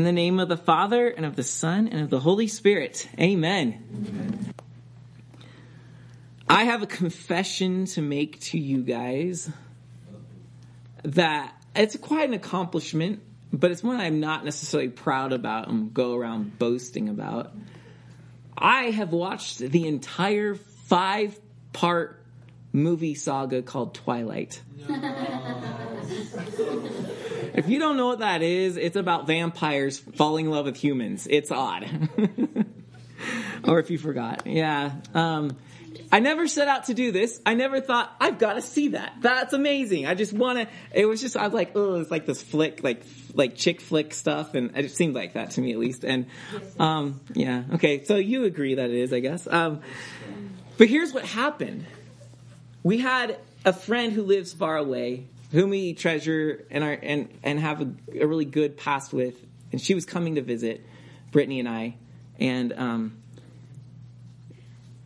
In the name of the Father, and of the Son, and of the Holy Spirit. Amen. Amen. I have a confession to make to you guys that it's quite an accomplishment, but it's one I'm not necessarily proud about and go around boasting about. I have watched the entire five part movie saga called Twilight. if you don't know what that is, it's about vampires falling in love with humans. It's odd. or if you forgot. Yeah. Um, I never set out to do this. I never thought I've got to see that. That's amazing. I just want to. It was just I was like, oh, it's like this flick, like like chick flick stuff, and it seemed like that to me at least. And um, yeah, okay. So you agree that it is, I guess. Um, but here's what happened. We had a friend who lives far away, whom we treasure and are and and have a, a really good past with, and she was coming to visit Brittany and I, and um,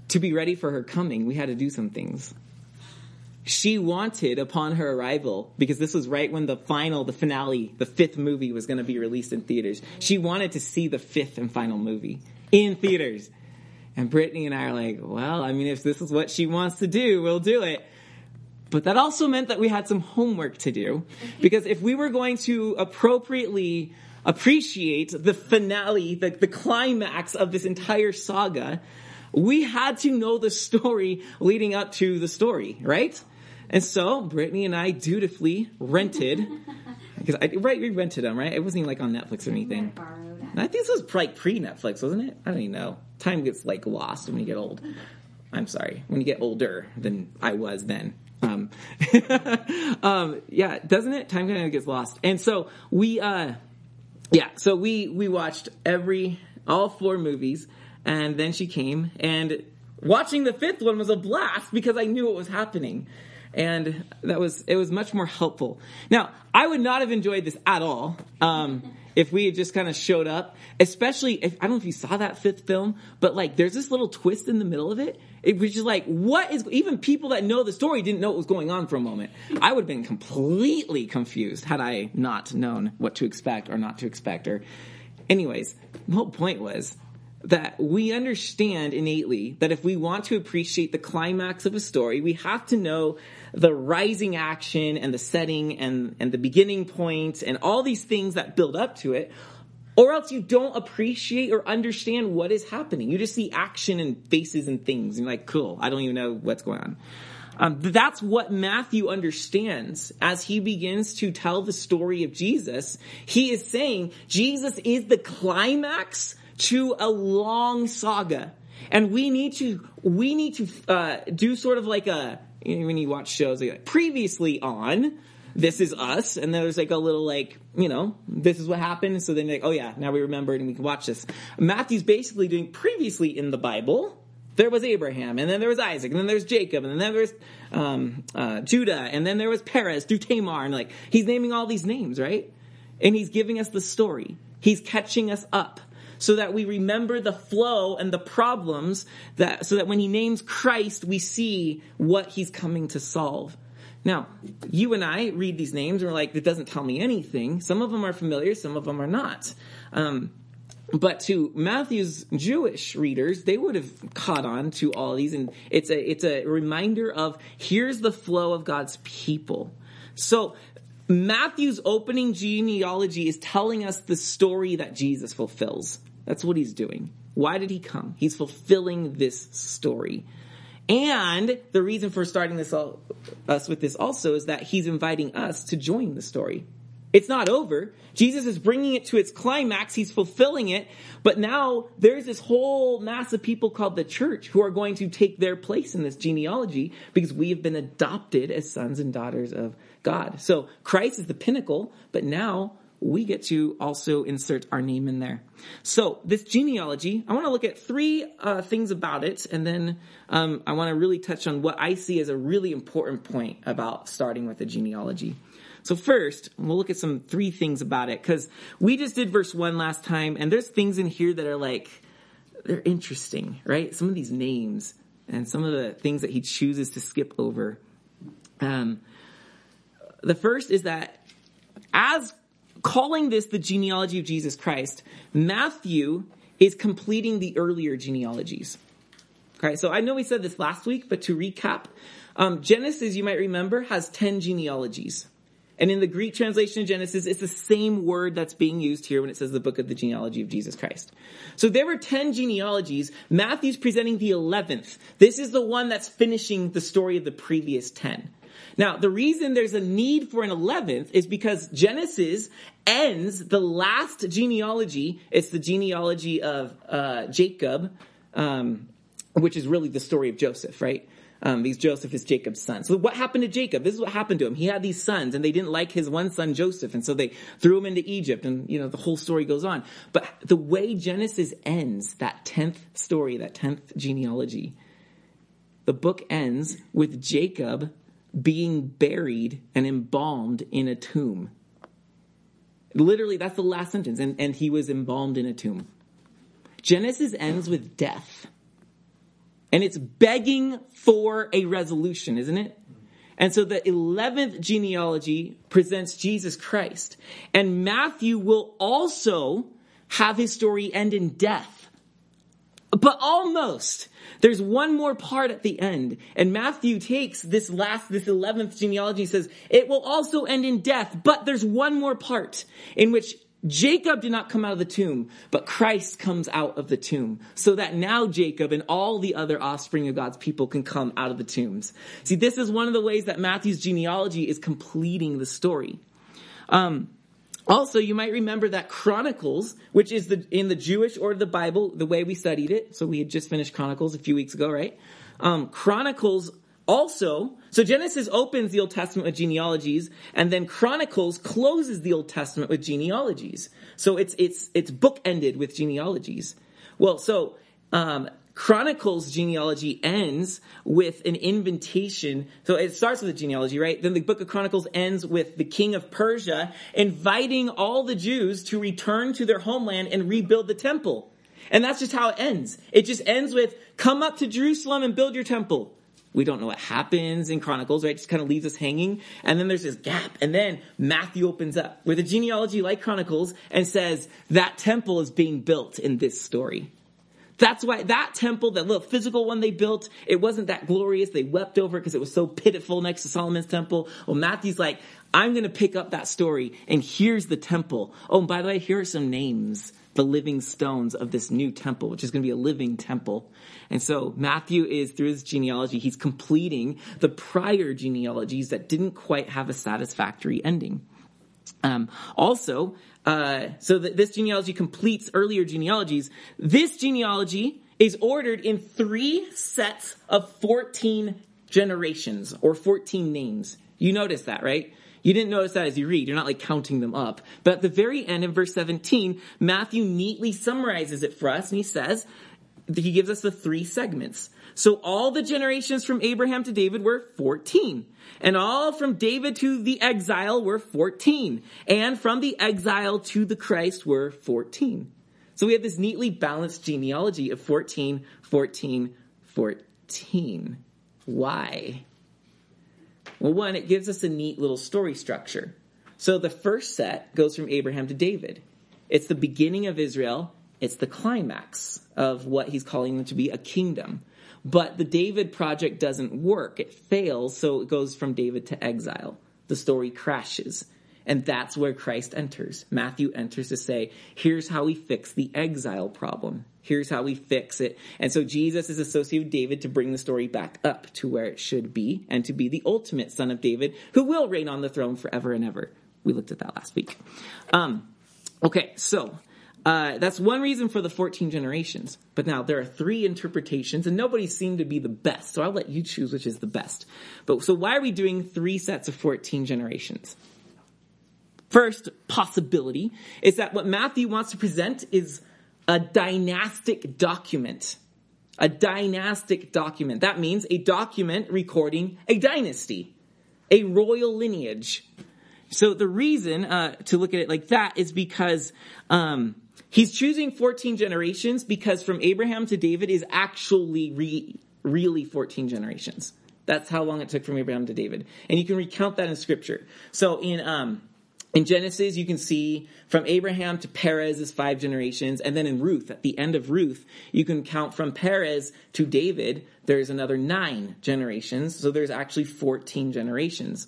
to be ready for her coming, we had to do some things. She wanted, upon her arrival, because this was right when the final, the finale, the fifth movie was going to be released in theaters, she wanted to see the fifth and final movie in theaters. And Brittany and I are like, well, I mean, if this is what she wants to do, we'll do it. But that also meant that we had some homework to do. Because if we were going to appropriately appreciate the finale, the, the climax of this entire saga, we had to know the story leading up to the story, right? And so Brittany and I dutifully rented, because I, right, we rented them, right? It wasn't even like on Netflix or anything. I think this was like pre-Netflix, wasn't it? I don't even know. Time gets like lost when you get old. I'm sorry, when you get older than I was then. Um, um, yeah, doesn't it? Time kind of gets lost. And so we, uh, yeah, so we we watched every all four movies and then she came, and watching the fifth one was a blast because I knew what was happening. And that was, it was much more helpful. Now, I would not have enjoyed this at all. Um, if we had just kind of showed up, especially if, I don't know if you saw that fifth film, but like there's this little twist in the middle of it. It was just like, what is, even people that know the story didn't know what was going on for a moment. I would have been completely confused had I not known what to expect or not to expect or, anyways, the whole point was that we understand innately that if we want to appreciate the climax of a story, we have to know the rising action and the setting and, and the beginning point and all these things that build up to it. Or else you don't appreciate or understand what is happening. You just see action and faces and things and you're like, cool, I don't even know what's going on. Um, that's what Matthew understands as he begins to tell the story of Jesus. He is saying Jesus is the climax to a long saga. And we need to, we need to, uh, do sort of like a, you know, when you watch shows like previously on, this is us, and then there's like a little like, you know, this is what happened, so then like, oh yeah, now we remembered and we can watch this. Matthew's basically doing previously in the Bible, there was Abraham, and then there was Isaac, and then there's Jacob, and then there was um, uh, Judah, and then there was Perez through Tamar, and like he's naming all these names, right? And he's giving us the story. He's catching us up so that we remember the flow and the problems that, so that when he names Christ, we see what he's coming to solve. Now, you and I read these names and we're like, it doesn't tell me anything. Some of them are familiar, some of them are not. Um, but to Matthew's Jewish readers, they would have caught on to all these, and it's a it's a reminder of here's the flow of God's people. So Matthew's opening genealogy is telling us the story that Jesus fulfills. That's what he's doing. Why did he come? He's fulfilling this story. And the reason for starting this all, us with this also is that he's inviting us to join the story. It's not over. Jesus is bringing it to its climax. He's fulfilling it. But now there's this whole mass of people called the church who are going to take their place in this genealogy because we have been adopted as sons and daughters of God. So Christ is the pinnacle, but now we get to also insert our name in there. So this genealogy, I want to look at three uh, things about it, and then um, I want to really touch on what I see as a really important point about starting with a genealogy. So first, we'll look at some three things about it because we just did verse one last time, and there's things in here that are like they're interesting, right? Some of these names and some of the things that he chooses to skip over. Um, the first is that as calling this the genealogy of Jesus Christ, Matthew is completing the earlier genealogies. Okay, so I know we said this last week, but to recap, um, Genesis, you might remember, has 10 genealogies. And in the Greek translation of Genesis, it's the same word that's being used here when it says the book of the genealogy of Jesus Christ. So there were 10 genealogies. Matthew's presenting the 11th. This is the one that's finishing the story of the previous 10. Now, the reason there's a need for an 11th is because Genesis ends the last genealogy. It's the genealogy of uh, Jacob, um, which is really the story of Joseph, right? Um, Joseph is Jacob's son. So what happened to Jacob? This is what happened to him. He had these sons and they didn't like his one son Joseph. And so they threw him into Egypt and, you know, the whole story goes on. But the way Genesis ends, that 10th story, that 10th genealogy, the book ends with Jacob being buried and embalmed in a tomb. Literally, that's the last sentence. And, and he was embalmed in a tomb. Genesis ends with death. And it's begging for a resolution, isn't it? And so the 11th genealogy presents Jesus Christ. And Matthew will also have his story end in death. But almost. There's one more part at the end. And Matthew takes this last, this 11th genealogy and says, it will also end in death. But there's one more part in which Jacob did not come out of the tomb, but Christ comes out of the tomb, so that now Jacob and all the other offspring of God's people can come out of the tombs. See, this is one of the ways that Matthew's genealogy is completing the story. Um, also, you might remember that Chronicles, which is the in the Jewish of the Bible, the way we studied it. So we had just finished Chronicles a few weeks ago, right? Um, Chronicles also, so Genesis opens the Old Testament with genealogies, and then Chronicles closes the Old Testament with genealogies. So it's it's it's bookended with genealogies. Well, so um, Chronicles genealogy ends with an invitation. So it starts with a genealogy, right? Then the book of Chronicles ends with the king of Persia inviting all the Jews to return to their homeland and rebuild the temple. And that's just how it ends. It just ends with, come up to Jerusalem and build your temple. We don't know what happens in Chronicles, right? It just kind of leaves us hanging. And then there's this gap. And then Matthew opens up with a genealogy like Chronicles and says that temple is being built in this story. That's why that temple, that little physical one they built, it wasn't that glorious. They wept over it because it was so pitiful next to Solomon's temple. Well, Matthew's like, I'm going to pick up that story and here's the temple. Oh, and by the way, here are some names the living stones of this new temple, which is going to be a living temple. And so Matthew is, through his genealogy, he's completing the prior genealogies that didn't quite have a satisfactory ending. Um, also, uh, so this genealogy completes earlier genealogies. This genealogy is ordered in three sets of 14 generations or 14 names. You notice that, right? You didn't notice that as you read. You're not like counting them up. But at the very end in verse 17, Matthew neatly summarizes it for us and he says, he gives us the three segments. So all the generations from Abraham to David were 14. And all from David to the exile were 14. And from the exile to the Christ were 14. So we have this neatly balanced genealogy of 14, 14, 14. Why? Well, one, it gives us a neat little story structure. So the first set goes from Abraham to David. It's the beginning of Israel. It's the climax of what he's calling them to be a kingdom. But the David project doesn't work. It fails, so it goes from David to exile. The story crashes. And that's where Christ enters. Matthew enters to say, here's how we fix the exile problem. Here's how we fix it. And so Jesus is associated with David to bring the story back up to where it should be and to be the ultimate son of David who will reign on the throne forever and ever. We looked at that last week. Um, okay, so uh, that's one reason for the 14 generations. But now there are three interpretations, and nobody seemed to be the best. So I'll let you choose which is the best. But so why are we doing three sets of 14 generations? First possibility is that what Matthew wants to present is a dynastic document. A dynastic document. That means a document recording a dynasty, a royal lineage. So the reason uh, to look at it like that is because um, he's choosing 14 generations because from Abraham to David is actually re- really 14 generations. That's how long it took from Abraham to David. And you can recount that in scripture. So in um, In Genesis, you can see from Abraham to Perez is five generations. And then in Ruth, at the end of Ruth, you can count from Perez to David, there's another nine generations. So there's actually 14 generations.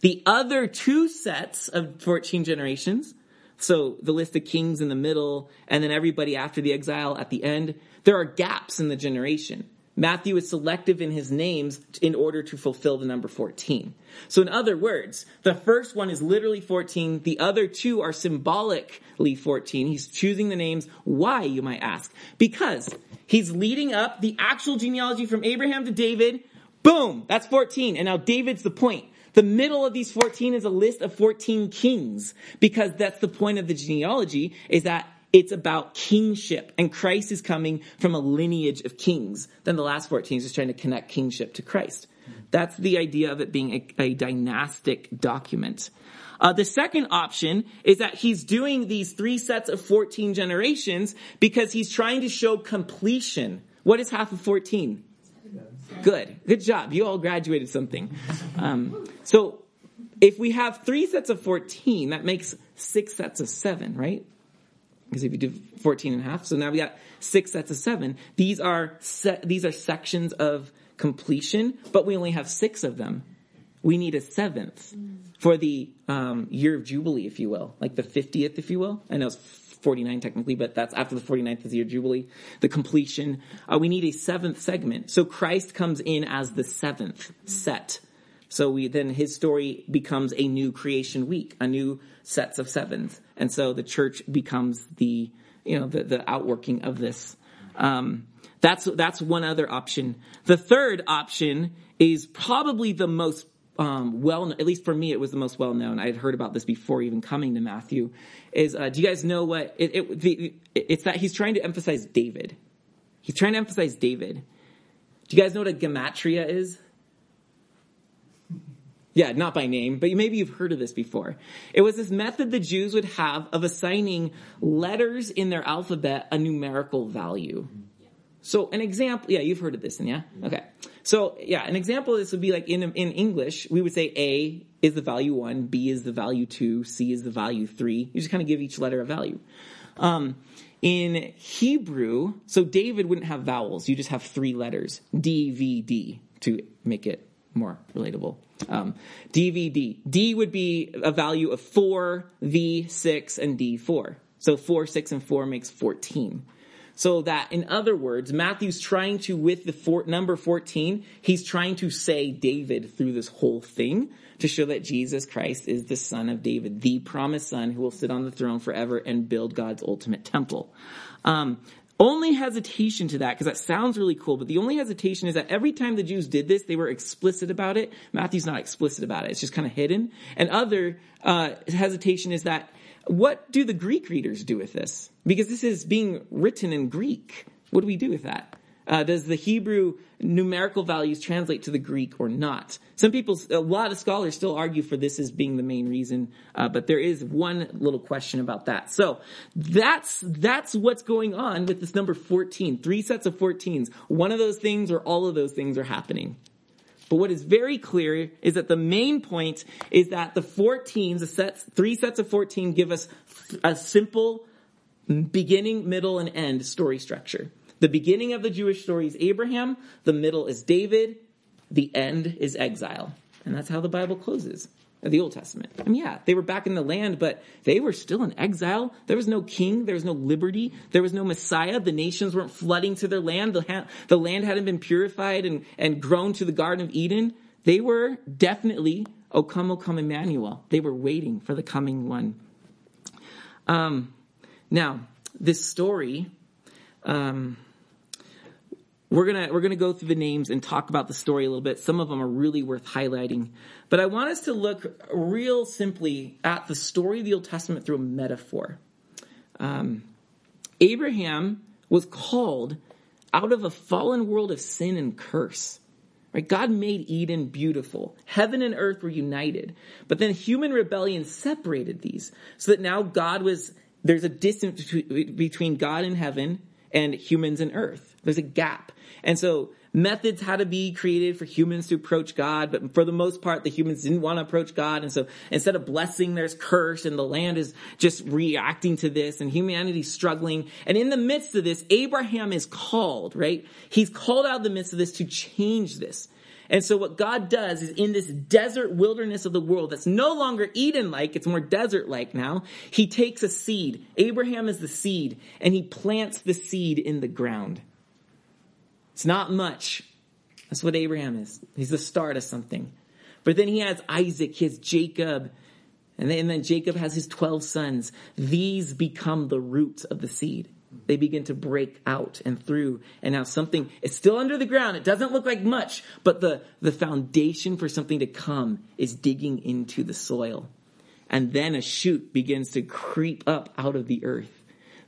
The other two sets of 14 generations, so the list of kings in the middle, and then everybody after the exile at the end, there are gaps in the generation. Matthew is selective in his names in order to fulfill the number 14. So in other words, the first one is literally 14. The other two are symbolically 14. He's choosing the names. Why, you might ask? Because he's leading up the actual genealogy from Abraham to David. Boom! That's 14. And now David's the point. The middle of these 14 is a list of 14 kings because that's the point of the genealogy is that it's about kingship, and Christ is coming from a lineage of kings. Then the last 14 is just trying to connect kingship to Christ. That's the idea of it being a, a dynastic document. Uh, the second option is that he's doing these three sets of 14 generations because he's trying to show completion. What is half of 14? Good. Good job. You all graduated something. Um, so if we have three sets of 14, that makes six sets of seven, right? Because if you do 14 and a half, so now we got six sets of seven. These are se- these are sections of completion, but we only have six of them. We need a seventh for the um, year of jubilee, if you will, like the 50th, if you will. I know it's 49 technically, but that's after the 49th is year jubilee, the completion. Uh, we need a seventh segment. So Christ comes in as the seventh set. So we then his story becomes a new creation week, a new sets of sevens, and so the church becomes the you know the, the outworking of this. Um, that's that's one other option. The third option is probably the most um, well, at least for me, it was the most well known. I had heard about this before even coming to Matthew. Is uh, do you guys know what it, it, the, it's that he's trying to emphasize David. He's trying to emphasize David. Do you guys know what a gematria is? Yeah, not by name, but maybe you've heard of this before. It was this method the Jews would have of assigning letters in their alphabet a numerical value. So an example, yeah, you've heard of this, and yeah? Okay. So yeah, an example of this would be like in, in English, we would say A is the value one, B is the value two, C is the value three. You just kind of give each letter a value. Um, in Hebrew, so David wouldn't have vowels. You just have three letters, D, V, D, to make it more relatable. Um. D would be a value of 4, V, 6, and D4. So 4, 6, and 4 makes 14. So that, in other words, Matthew's trying to, with the four, number 14, he's trying to say David through this whole thing to show that Jesus Christ is the son of David, the promised son who will sit on the throne forever and build God's ultimate temple. Um, only hesitation to that, because that sounds really cool, but the only hesitation is that every time the Jews did this, they were explicit about it. Matthew's not explicit about it. It's just kind of hidden. And other uh, hesitation is that what do the Greek readers do with this? Because this is being written in Greek. What do we do with that? Uh, does the Hebrew numerical values translate to the Greek or not? Some people, a lot of scholars still argue for this as being the main reason, uh, but there is one little question about that. So that's that's what's going on with this number 14. Three sets of 14s. One of those things or all of those things are happening. But what is very clear is that the main point is that the 14s, the sets, three sets of 14 give us a simple beginning, middle, and end story structure. The beginning of the Jewish story is Abraham, the middle is David, the end is exile. And that's how the Bible closes. The Old Testament. I mean, yeah, they were back in the land, but they were still in exile. There was no king. There was no liberty. There was no Messiah. The nations weren't flooding to their land. The, ha- the land hadn't been purified and, and grown to the Garden of Eden. They were definitely, O come, O come, Emmanuel. They were waiting for the coming one. Um, now, this story, um, we're gonna we're gonna go through the names and talk about the story a little bit. Some of them are really worth highlighting, but I want us to look real simply at the story of the Old Testament through a metaphor. Um, Abraham was called out of a fallen world of sin and curse. Right? God made Eden beautiful. Heaven and earth were united, but then human rebellion separated these, so that now God was there's a distance between God and heaven and humans and earth. There's a gap. And so methods had to be created for humans to approach God, but for the most part, the humans didn't want to approach God. And so instead of blessing, there's curse and the land is just reacting to this and humanity's struggling. And in the midst of this, Abraham is called, right? He's called out of the midst of this to change this. And so what God does is in this desert wilderness of the world that's no longer Eden-like, it's more desert-like now, he takes a seed. Abraham is the seed and he plants the seed in the ground. It's not much. That's what Abraham is. He's the start of something. But then he has Isaac, he has Jacob, and then, and then Jacob has his 12 sons. These become the roots of the seed. They begin to break out and through, and now something is still under the ground. It doesn't look like much, but the, the foundation for something to come is digging into the soil. And then a shoot begins to creep up out of the earth.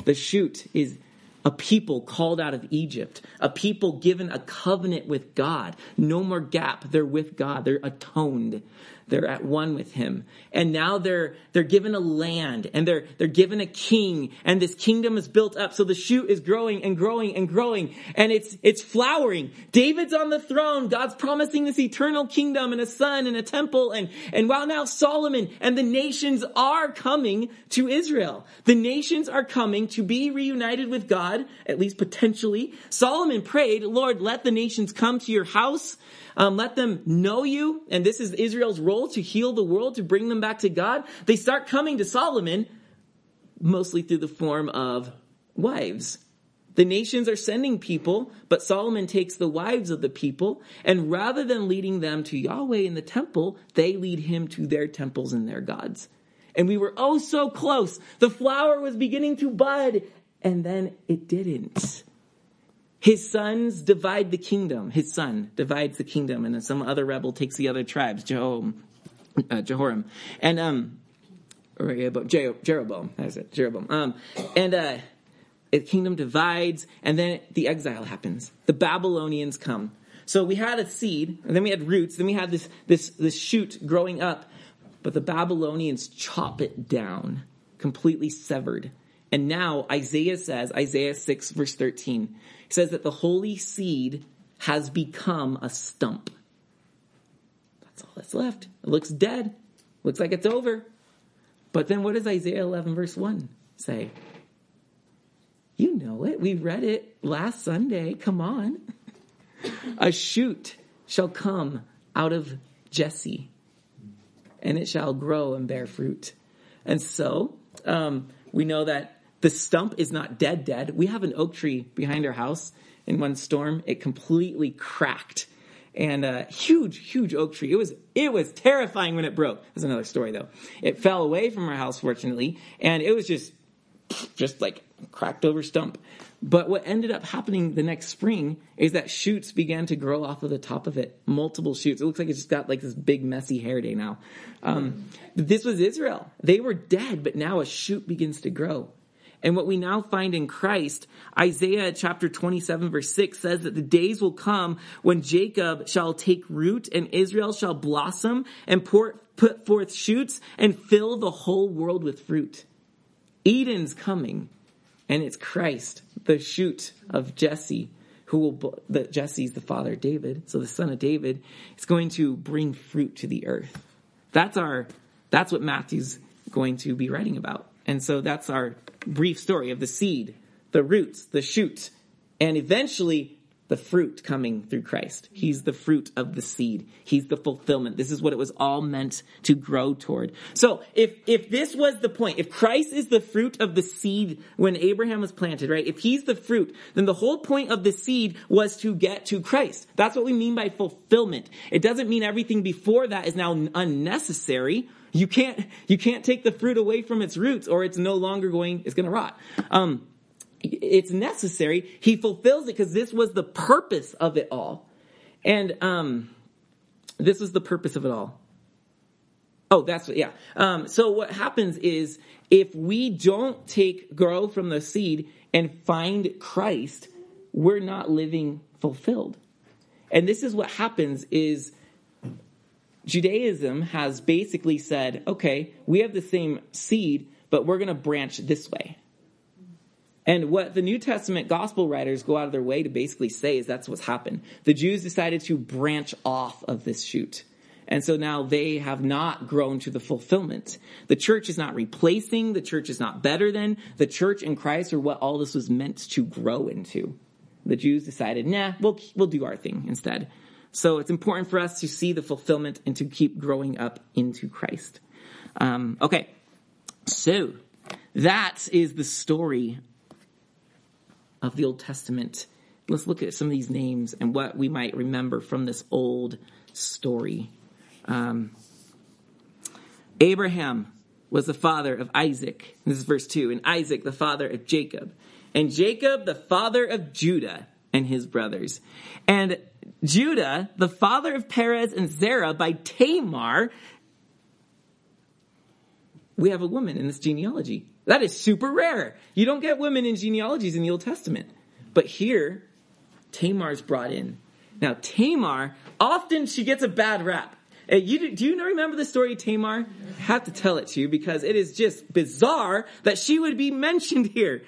The shoot is a people called out of Egypt, a people given a covenant with God. No more gap. They're with God. They're atoned. They're at one with him. And now they're, they're given a land and they're, they're given a king and this kingdom is built up. So the shoot is growing and growing and growing and it's, it's flowering. David's on the throne. God's promising this eternal kingdom and a son and a temple. And, and while now Solomon and the nations are coming to Israel. The nations are coming to be reunited with God, at least potentially. Solomon prayed, Lord, let the nations come to your house um, let them know you. And this is Israel's role to heal the world, to bring them back to God. They start coming to Solomon mostly through the form of wives. The nations are sending people, but Solomon takes the wives of the people, and rather than leading them to Yahweh in the temple, they lead him to their temples and their gods. And we were oh so close. The flower was beginning to bud, and then it didn't. His sons divide the kingdom. His son divides the kingdom, and then some other rebel takes the other tribes, Jehoram, uh, Jehoram. And, um, or, Jeroboam, that's it, Jeroboam. Um, and, uh, the kingdom divides, and then the exile happens. The Babylonians come. So we had a seed, and then we had roots, then we had this, this, this shoot growing up, but the Babylonians chop it down, completely severed. And now Isaiah says, Isaiah 6 verse 13, says that the holy seed has become a stump. That's all that's left. It looks dead. Looks like it's over. But then what does Isaiah 11 verse 1 say? You know it. We read it last Sunday. Come on. a shoot shall come out of Jesse, and it shall grow and bear fruit. And so, um, we know that the stump is not dead dead. We have an oak tree behind our house. In one storm, it completely cracked. And a huge, huge oak tree. It was, it was terrifying when it broke. That's another story though. It fell away from our house, fortunately, and it was just, just like cracked over stump. But what ended up happening the next spring is that shoots began to grow off of the top of it. Multiple shoots. It looks like it just got like this big messy hair day now. Um, this was Israel. They were dead, but now a shoot begins to grow. And what we now find in Christ, Isaiah chapter 27 verse 6 says that the days will come when Jacob shall take root and Israel shall blossom and pour, put forth shoots and fill the whole world with fruit. Eden's coming and it's Christ, the shoot of Jesse, who will, that Jesse's the father of David, so the son of David, is going to bring fruit to the earth. That's our, that's what Matthew's going to be writing about. And so that's our brief story of the seed, the roots, the shoot, and eventually the fruit coming through Christ. He's the fruit of the seed. He's the fulfillment. This is what it was all meant to grow toward. So if, if this was the point, if Christ is the fruit of the seed when Abraham was planted, right? If he's the fruit, then the whole point of the seed was to get to Christ. That's what we mean by fulfillment. It doesn't mean everything before that is now unnecessary. You can't, you can't take the fruit away from its roots or it's no longer going, it's going to rot. Um, it's necessary. He fulfills it because this was the purpose of it all. And, um, this was the purpose of it all. Oh, that's what, yeah. Um, so what happens is if we don't take, grow from the seed and find Christ, we're not living fulfilled. And this is what happens is Judaism has basically said, okay, we have the same seed, but we're going to branch this way. And what the New Testament gospel writers go out of their way to basically say is that's what's happened. The Jews decided to branch off of this shoot. And so now they have not grown to the fulfillment. The church is not replacing, the church is not better than, the church in Christ are what all this was meant to grow into. The Jews decided, nah, we'll, we'll do our thing instead. So it's important for us to see the fulfillment and to keep growing up into Christ. Um, okay, so that is the story of the Old Testament. Let's look at some of these names and what we might remember from this old story. Um, Abraham was the father of Isaac. This is verse 2. And Isaac, the father of Jacob. And Jacob, the father of Judah and his brothers. And Judah, the father of Perez and Zerah by Tamar. We have a woman in this genealogy. That is super rare. You don't get women in genealogies in the Old Testament. But here, Tamar's brought in. Now, Tamar, often she gets a bad rap. Eh, you, do you remember the story Tamar? I have to tell it to you because it is just bizarre that she would be mentioned here.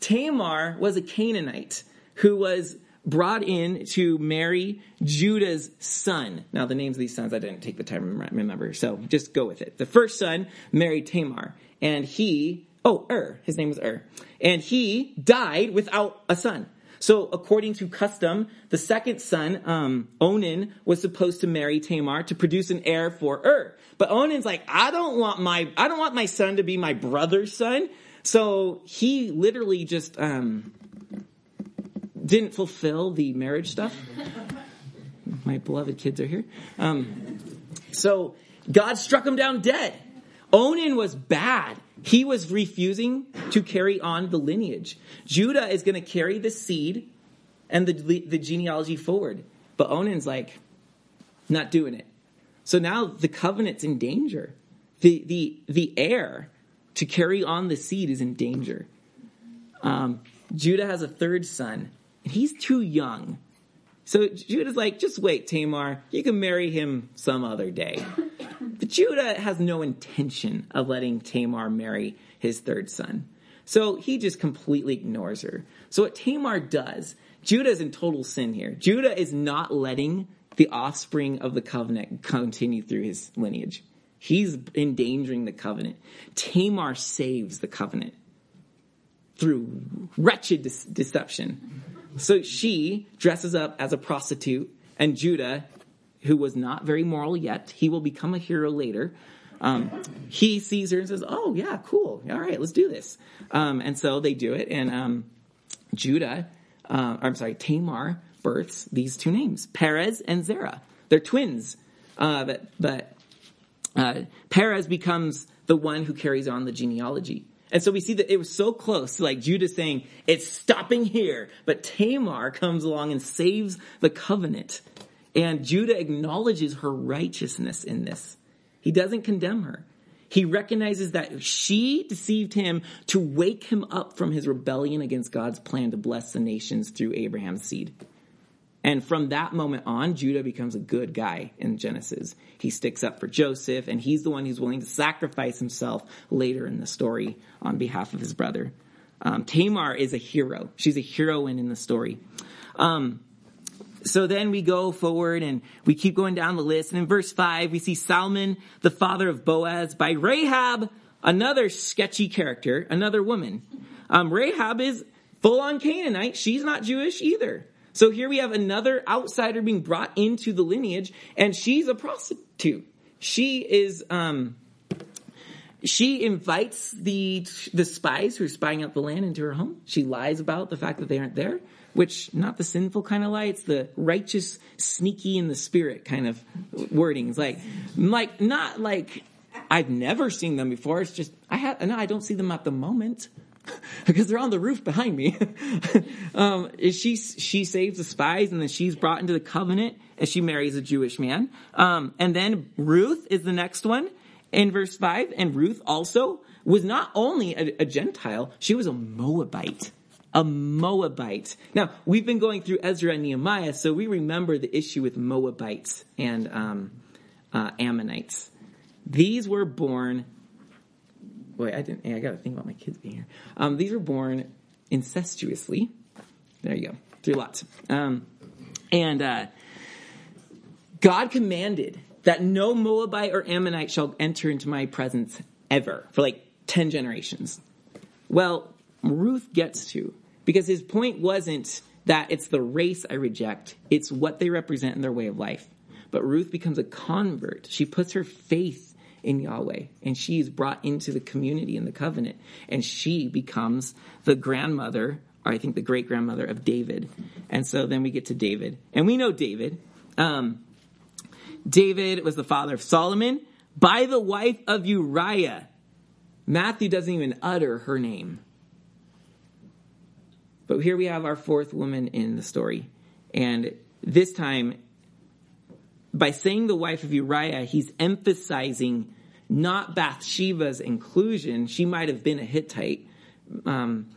Tamar was a Canaanite who was brought in to marry Judah's son. Now, the names of these sons I didn't take the time to remember, so just go with it. The first son married Tamar, and he, oh, Ur, his name was Ur, and he died without a son. So, according to custom, the second son, um, Onan, was supposed to marry Tamar to produce an heir for Ur. But Onan's like, I don't want my, I don't want my son to be my brother's son. So he literally just um, didn't fulfill the marriage stuff. My beloved kids are here. Um, so God struck him down dead. Onan was bad. He was refusing to carry on the lineage. Judah is going to carry the seed and the, the genealogy forward. But Onan's like, not doing it. So now the covenant's in danger. The, the, the heir to carry on the seed is in danger. Um, Judah has a third son, and he's too young. So Judah's like, just wait, Tamar. You can marry him some other day. But Judah has no intention of letting Tamar marry his third son. So he just completely ignores her. So what Tamar does, Judah is in total sin here. Judah is not letting the offspring of the covenant continue through his lineage. He's endangering the covenant. Tamar saves the covenant through wretched de- deception. So she dresses up as a prostitute, and Judah, who was not very moral yet, he will become a hero later. Um, he sees her and says, "Oh yeah, cool. All right, let's do this." Um, and so they do it, and um, Judah, uh, I'm sorry, Tamar births these two names, Perez and Zerah. They're twins, uh, but but uh, Perez becomes the one who carries on the genealogy. And so we see that it was so close to like Judah saying, it's stopping here. But Tamar comes along and saves the covenant. And Judah acknowledges her righteousness in this. He doesn't condemn her. He recognizes that she deceived him to wake him up from his rebellion against God's plan to bless the nations through Abraham's seed. And from that moment on, Judah becomes a good guy in Genesis. He sticks up for Joseph, and he's the one who's willing to sacrifice himself later in the story on behalf of his brother. Um, Tamar is a hero. She's a heroine in the story. Um, so then we go forward and we keep going down the list. And in verse 5, we see Salmon, the father of Boaz, by Rahab, another sketchy character, another woman. Um, Rahab is full on Canaanite. She's not Jewish either. So here we have another outsider being brought into the lineage, and she's a prostitute. She is, um, she invites the the spies who are spying out the land into her home. She lies about the fact that they aren't there, which not the sinful kind of lie. It's the righteous, sneaky in the spirit kind of wordings. Like, like not like I've never seen them before. It's just I have no, I don't see them at the moment. because they're on the roof behind me. um, she she saves the spies, and then she's brought into the covenant and she marries a Jewish man. Um, and then Ruth is the next one in verse five, and Ruth also was not only a, a Gentile; she was a Moabite. A Moabite. Now we've been going through Ezra and Nehemiah, so we remember the issue with Moabites and um, uh, Ammonites. These were born Wait, I didn't. I got to think about my kids being here. Um, these were born incestuously. There you go. Three lots. Um, and uh, God commanded that no Moabite or Ammonite shall enter into my presence ever for like 10 generations. Well, Ruth gets to because his point wasn't that it's the race I reject, it's what they represent in their way of life. But Ruth becomes a convert. She puts her faith in Yahweh and she is brought into the community in the covenant and she becomes the grandmother or I think the great grandmother of David. And so then we get to David. And we know David. Um, David was the father of Solomon by the wife of Uriah. Matthew doesn't even utter her name. But here we have our fourth woman in the story. And this time, by saying the wife of Uriah, he's emphasizing not Bathsheba's inclusion. She might have been a Hittite, um,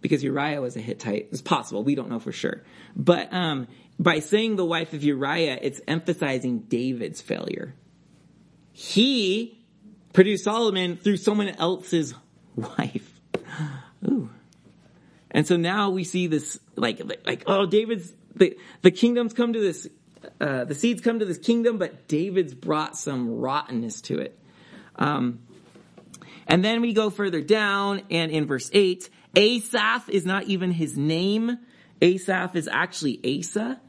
because Uriah was a Hittite. It's possible. We don't know for sure. But um, by saying the wife of Uriah, it's emphasizing David's failure. He produced Solomon through someone else's wife. Ooh. And so now we see this, like, like oh, David's the the kingdoms come to this, uh, the seeds come to this kingdom, but David's brought some rottenness to it. Um, and then we go further down, and in verse eight, Asaph is not even his name. Asaph is actually Asa.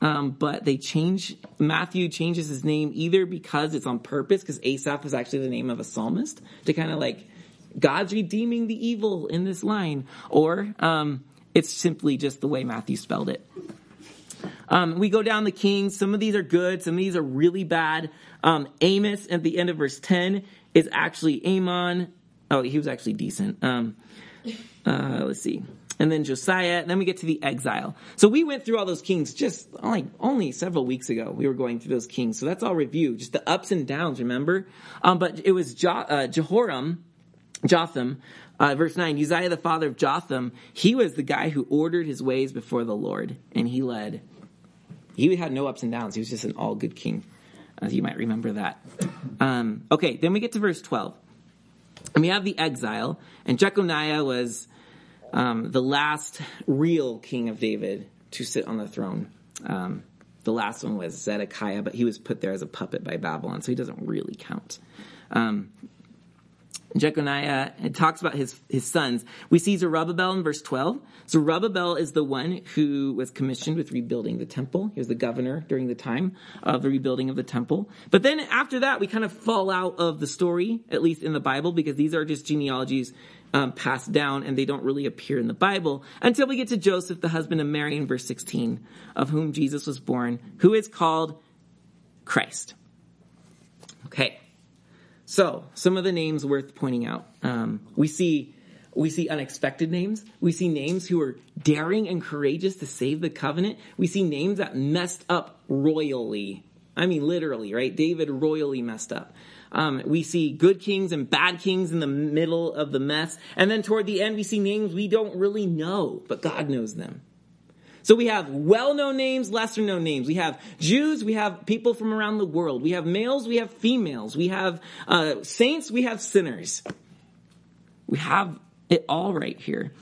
Um, but they change, Matthew changes his name either because it's on purpose, because Asaph is actually the name of a psalmist, to kind of like, God's redeeming the evil in this line, or um, it's simply just the way Matthew spelled it. Um, we go down the kings. Some of these are good. Some of these are really bad. Um, Amos at the end of verse 10 is actually Amon. Oh, he was actually decent. Um, uh, let's see and then Josiah, and then we get to the exile. So we went through all those kings just like only several weeks ago. We were going through those kings, so that's all review, just the ups and downs. Remember, um, but it was jo- uh, Jehoram, Jotham, uh, verse nine. Uzziah, the father of Jotham, he was the guy who ordered his ways before the Lord, and he led. He had no ups and downs. He was just an all good king. Uh, you might remember that. Um, okay, then we get to verse twelve. And we have the exile, and Jeconiah was um, the last real king of David to sit on the throne. Um, the last one was Zedekiah, but he was put there as a puppet by Babylon, so he doesn't really count. Um, Jeconiah it talks about his, his sons. We see Zerubbabel in verse 12. Zerubbabel is the one who was commissioned with rebuilding the temple. He was the governor during the time of the rebuilding of the temple. But then after that, we kind of fall out of the story, at least in the Bible, because these are just genealogies um, passed down and they don't really appear in the Bible until we get to Joseph, the husband of Mary, in verse 16, of whom Jesus was born, who is called Christ. Okay. So, some of the names worth pointing out. Um, we see we see unexpected names. We see names who are daring and courageous to save the covenant. We see names that messed up royally. I mean, literally, right? David royally messed up. Um, we see good kings and bad kings in the middle of the mess. And then toward the end, we see names we don't really know, but God knows them. So we have well-known names, lesser-known names. We have Jews, we have people from around the world. We have males, we have females. We have uh, saints, we have sinners. We have it all right here.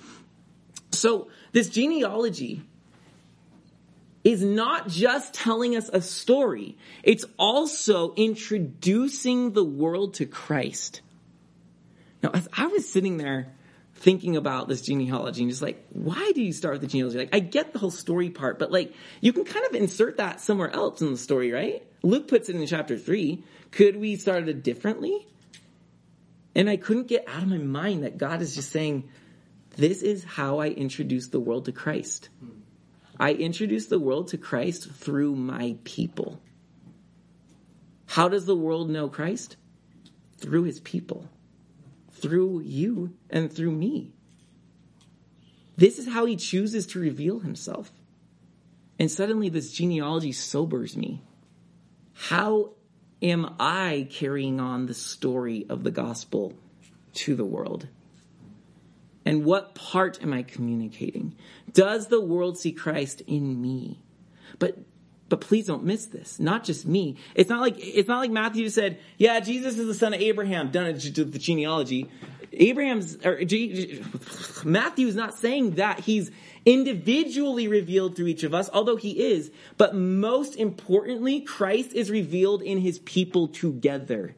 So this genealogy is not just telling us a story, it's also introducing the world to Christ. Now, as I was sitting there thinking about this genealogy and just like, why do you start with the genealogy? Like, I get the whole story part, but like, you can kind of insert that somewhere else in the story, right? Luke puts it in chapter three. Could we start it differently? And I couldn't get out of my mind that God is just saying, this is how I introduce the world to Christ. I introduce the world to Christ through my people. How does the world know Christ? Through his people, through you and through me. This is how he chooses to reveal himself. And suddenly this genealogy sobers me. How am I carrying on the story of the gospel to the world? And what part am I communicating? Does the world see Christ in me? But but please don't miss this. Not just me. It's not like it's not like Matthew said, "Yeah, Jesus is the son of Abraham." Done it to the genealogy. Abraham's or G, Matthew's not saying that he's individually revealed through each of us, although he is. But most importantly, Christ is revealed in his people together.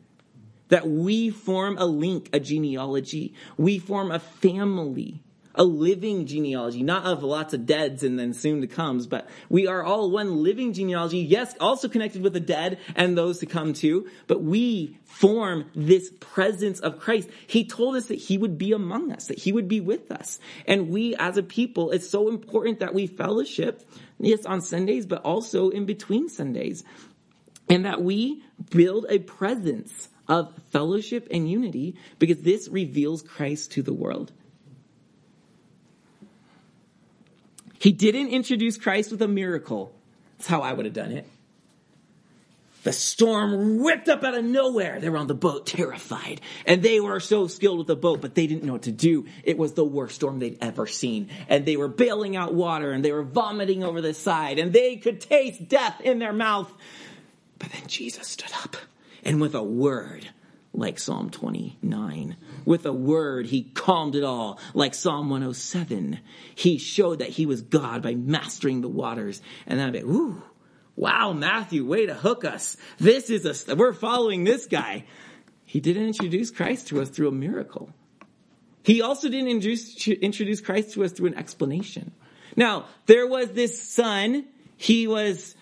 That we form a link, a genealogy. We form a family a living genealogy, not of lots of deads and then soon to comes, but we are all one living genealogy. Yes, also connected with the dead and those to come too, but we form this presence of Christ. He told us that he would be among us, that he would be with us. And we as a people, it's so important that we fellowship, yes, on Sundays, but also in between Sundays. And that we build a presence of fellowship and unity because this reveals Christ to the world. He didn't introduce Christ with a miracle. That's how I would have done it. The storm whipped up out of nowhere. They were on the boat, terrified. And they were so skilled with the boat, but they didn't know what to do. It was the worst storm they'd ever seen. And they were bailing out water and they were vomiting over the side and they could taste death in their mouth. But then Jesus stood up and with a word, like Psalm 29. With a word, he calmed it all, like Psalm 107. He showed that he was God by mastering the waters. And I'd be, ooh, wow, Matthew, way to hook us. This is a, we're following this guy. He didn't introduce Christ to us through a miracle. He also didn't introduce, introduce Christ to us through an explanation. Now, there was this son. He was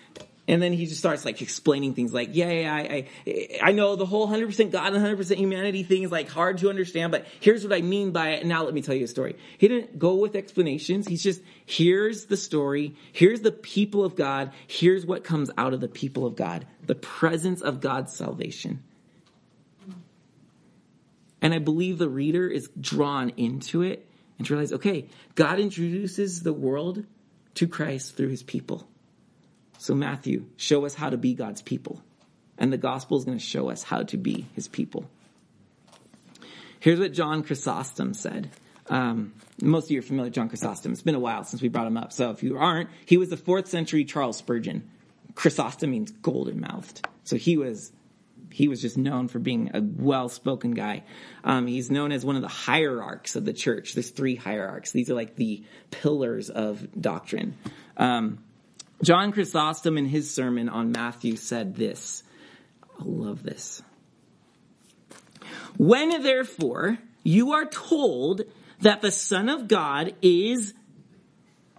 and then he just starts like explaining things like, yeah, yeah, I, I, I know the whole 100% God and 100% humanity thing is like hard to understand, but here's what I mean by it. Now let me tell you a story. He didn't go with explanations. He's just, here's the story. Here's the people of God. Here's what comes out of the people of God. The presence of God's salvation. And I believe the reader is drawn into it and to realize, okay, God introduces the world to Christ through his people. So, Matthew, show us how to be God's people. And the gospel is going to show us how to be his people. Here's what John Chrysostom said. Um, most of you are familiar with John Chrysostom. It's been a while since we brought him up. So if you aren't, he was the fourth century Charles Spurgeon. Chrysostom means golden mouthed. So he was he was just known for being a well spoken guy. Um, he's known as one of the hierarchs of the church. There's three hierarchs. These are like the pillars of doctrine. Um, John Chrysostom in his sermon on Matthew said this. I love this. When therefore you are told that the Son of God is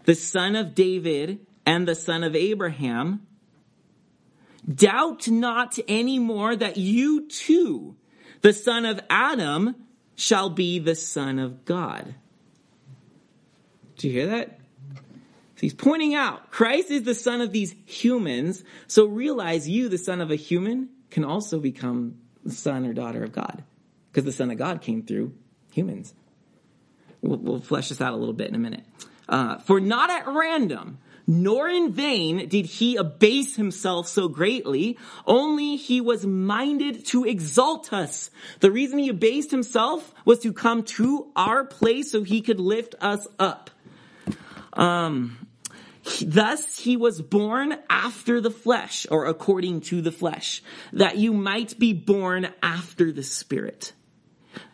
the son of David and the son of Abraham, doubt not any more that you too, the son of Adam, shall be the son of God. Do you hear that? He's pointing out Christ is the son of these humans. So realize you, the son of a human, can also become the son or daughter of God. Because the son of God came through humans. We'll, we'll flesh this out a little bit in a minute. Uh, for not at random, nor in vain did he abase himself so greatly, only he was minded to exalt us. The reason he abased himself was to come to our place so he could lift us up. Um, Thus he was born after the flesh, or according to the flesh, that you might be born after the spirit.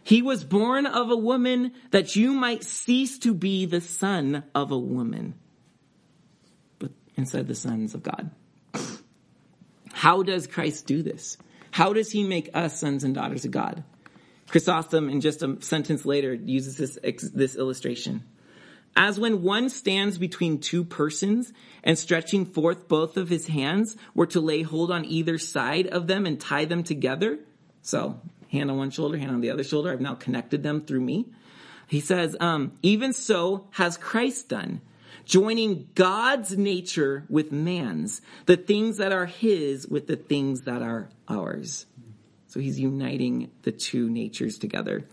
He was born of a woman that you might cease to be the son of a woman, but instead the sons of God. How does Christ do this? How does he make us sons and daughters of God? Chrysostom, in just a sentence later, uses this, this illustration as when one stands between two persons and stretching forth both of his hands were to lay hold on either side of them and tie them together. So, hand on one shoulder, hand on the other shoulder. I've now connected them through me. He says, um, even so has Christ done, joining God's nature with man's, the things that are his with the things that are ours. So he's uniting the two natures together.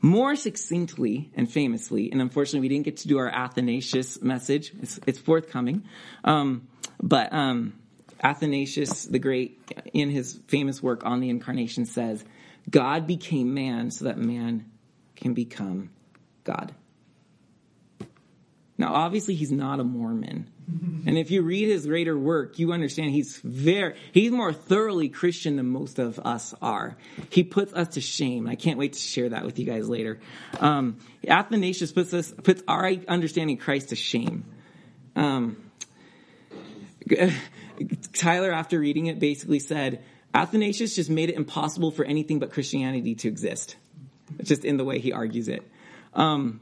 More succinctly and famously, and unfortunately we didn't get to do our Athanasius message. It's, it's forthcoming. Um, but um, Athanasius the Great, in his famous work on the Incarnation, says, God became man so that man can become God. Now, obviously, he's not a Mormon. And if you read his greater work, you understand he's very, he's more thoroughly Christian than most of us are. He puts us to shame. I can't wait to share that with you guys later. Um, Athanasius puts us, puts our understanding Christ to shame. Um, Tyler, after reading it, basically said, Athanasius just made it impossible for anything but Christianity to exist. Just in the way he argues it. Um,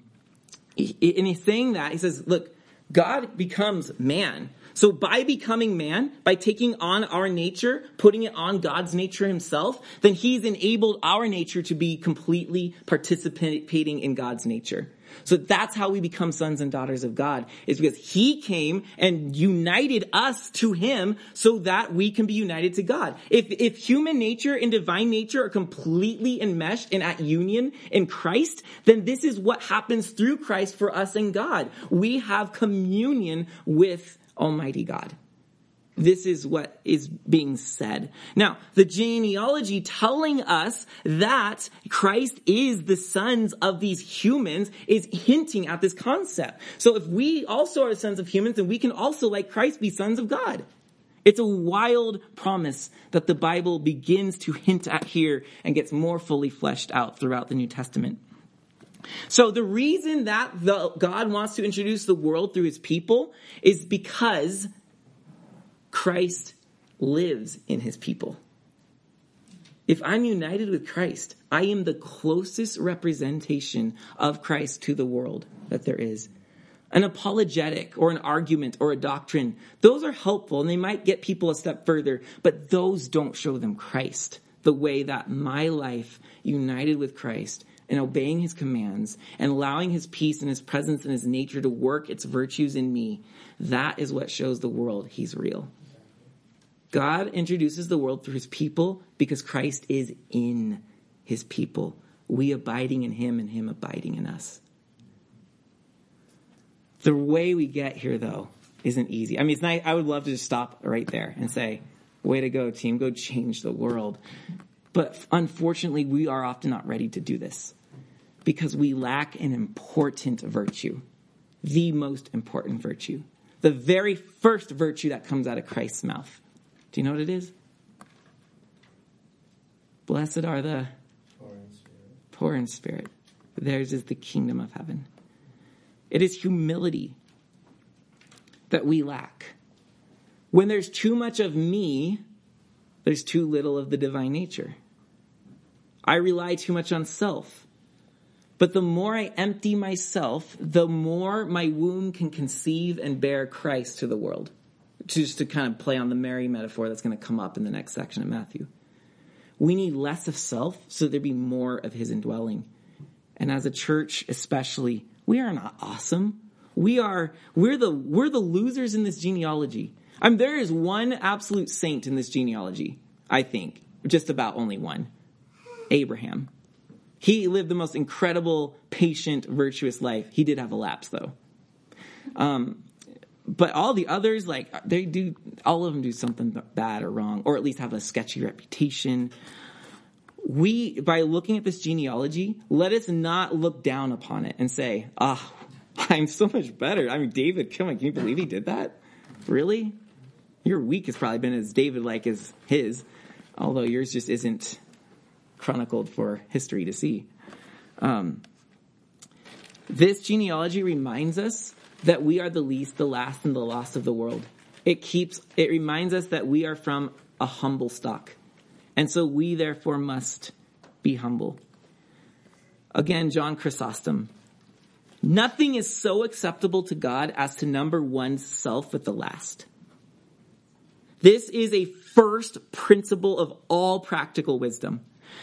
he's saying that, he says, look, God becomes man. So by becoming man, by taking on our nature, putting it on God's nature himself, then he's enabled our nature to be completely participating in God's nature. So that's how we become sons and daughters of God, is because He came and united us to Him so that we can be united to God. If, if human nature and divine nature are completely enmeshed and at union in Christ, then this is what happens through Christ for us and God. We have communion with Almighty God. This is what is being said. Now, the genealogy telling us that Christ is the sons of these humans is hinting at this concept. So if we also are sons of humans, then we can also, like Christ, be sons of God. It's a wild promise that the Bible begins to hint at here and gets more fully fleshed out throughout the New Testament. So the reason that the, God wants to introduce the world through his people is because Christ lives in his people. If I'm united with Christ, I am the closest representation of Christ to the world that there is. An apologetic or an argument or a doctrine, those are helpful and they might get people a step further, but those don't show them Christ the way that my life united with Christ and obeying his commands and allowing his peace and his presence and his nature to work its virtues in me, that is what shows the world he's real. God introduces the world through his people because Christ is in his people. We abiding in him and him abiding in us. The way we get here, though, isn't easy. I mean, it's I would love to just stop right there and say, way to go, team, go change the world. But unfortunately, we are often not ready to do this because we lack an important virtue, the most important virtue, the very first virtue that comes out of Christ's mouth. Do you know what it is? Blessed are the poor in spirit. Poor in spirit. Theirs is the kingdom of heaven. It is humility that we lack. When there's too much of me, there's too little of the divine nature. I rely too much on self. But the more I empty myself, the more my womb can conceive and bear Christ to the world just to kind of play on the Mary metaphor that's going to come up in the next section of Matthew. We need less of self so there be more of his indwelling. And as a church, especially, we are not awesome. We are, we're the, we're the losers in this genealogy. I mean, there is one absolute saint in this genealogy, I think. Just about only one. Abraham. He lived the most incredible, patient, virtuous life. He did have a lapse, though. Um, but all the others, like they do, all of them do something bad or wrong, or at least have a sketchy reputation. We, by looking at this genealogy, let us not look down upon it and say, "Ah, oh, I'm so much better." I mean, David, come on, can you believe he did that? Really? Your week has probably been as David-like as his, although yours just isn't chronicled for history to see. Um, this genealogy reminds us that we are the least, the last, and the lost of the world. It keeps, it reminds us that we are from a humble stock. And so we therefore must be humble. Again, John Chrysostom. Nothing is so acceptable to God as to number one's self with the last. This is a first principle of all practical wisdom.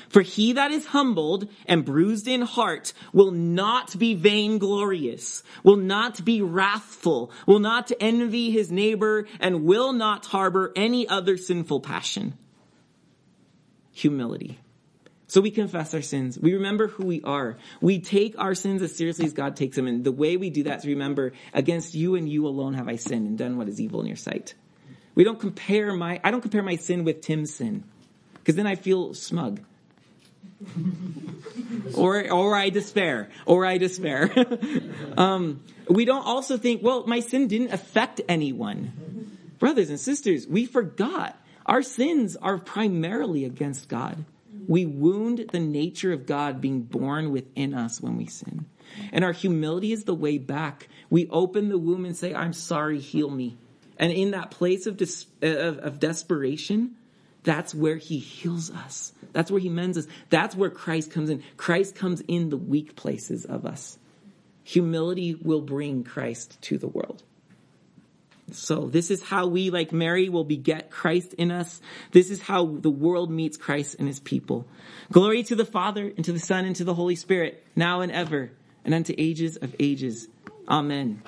For he that is humbled and bruised in heart will not be vainglorious, will not be wrathful, will not envy his neighbor, and will not harbor any other sinful passion. Humility. So we confess our sins. We remember who we are. We take our sins as seriously as God takes them. And the way we do that is remember, against you and you alone have I sinned and done what is evil in your sight. We don't compare my, I don't compare my sin with Tim's sin. Because then I feel smug. or or I despair, or I despair. um, we don't also think, well, my sin didn't affect anyone. Brothers and sisters, we forgot our sins are primarily against God. We wound the nature of God being born within us when we sin. And our humility is the way back. We open the womb and say, I'm sorry, heal me. And in that place of, des- of, of desperation, that's where he heals us. That's where he mends us. That's where Christ comes in. Christ comes in the weak places of us. Humility will bring Christ to the world. So this is how we, like Mary, will beget Christ in us. This is how the world meets Christ and his people. Glory to the Father, and to the Son, and to the Holy Spirit, now and ever, and unto ages of ages. Amen.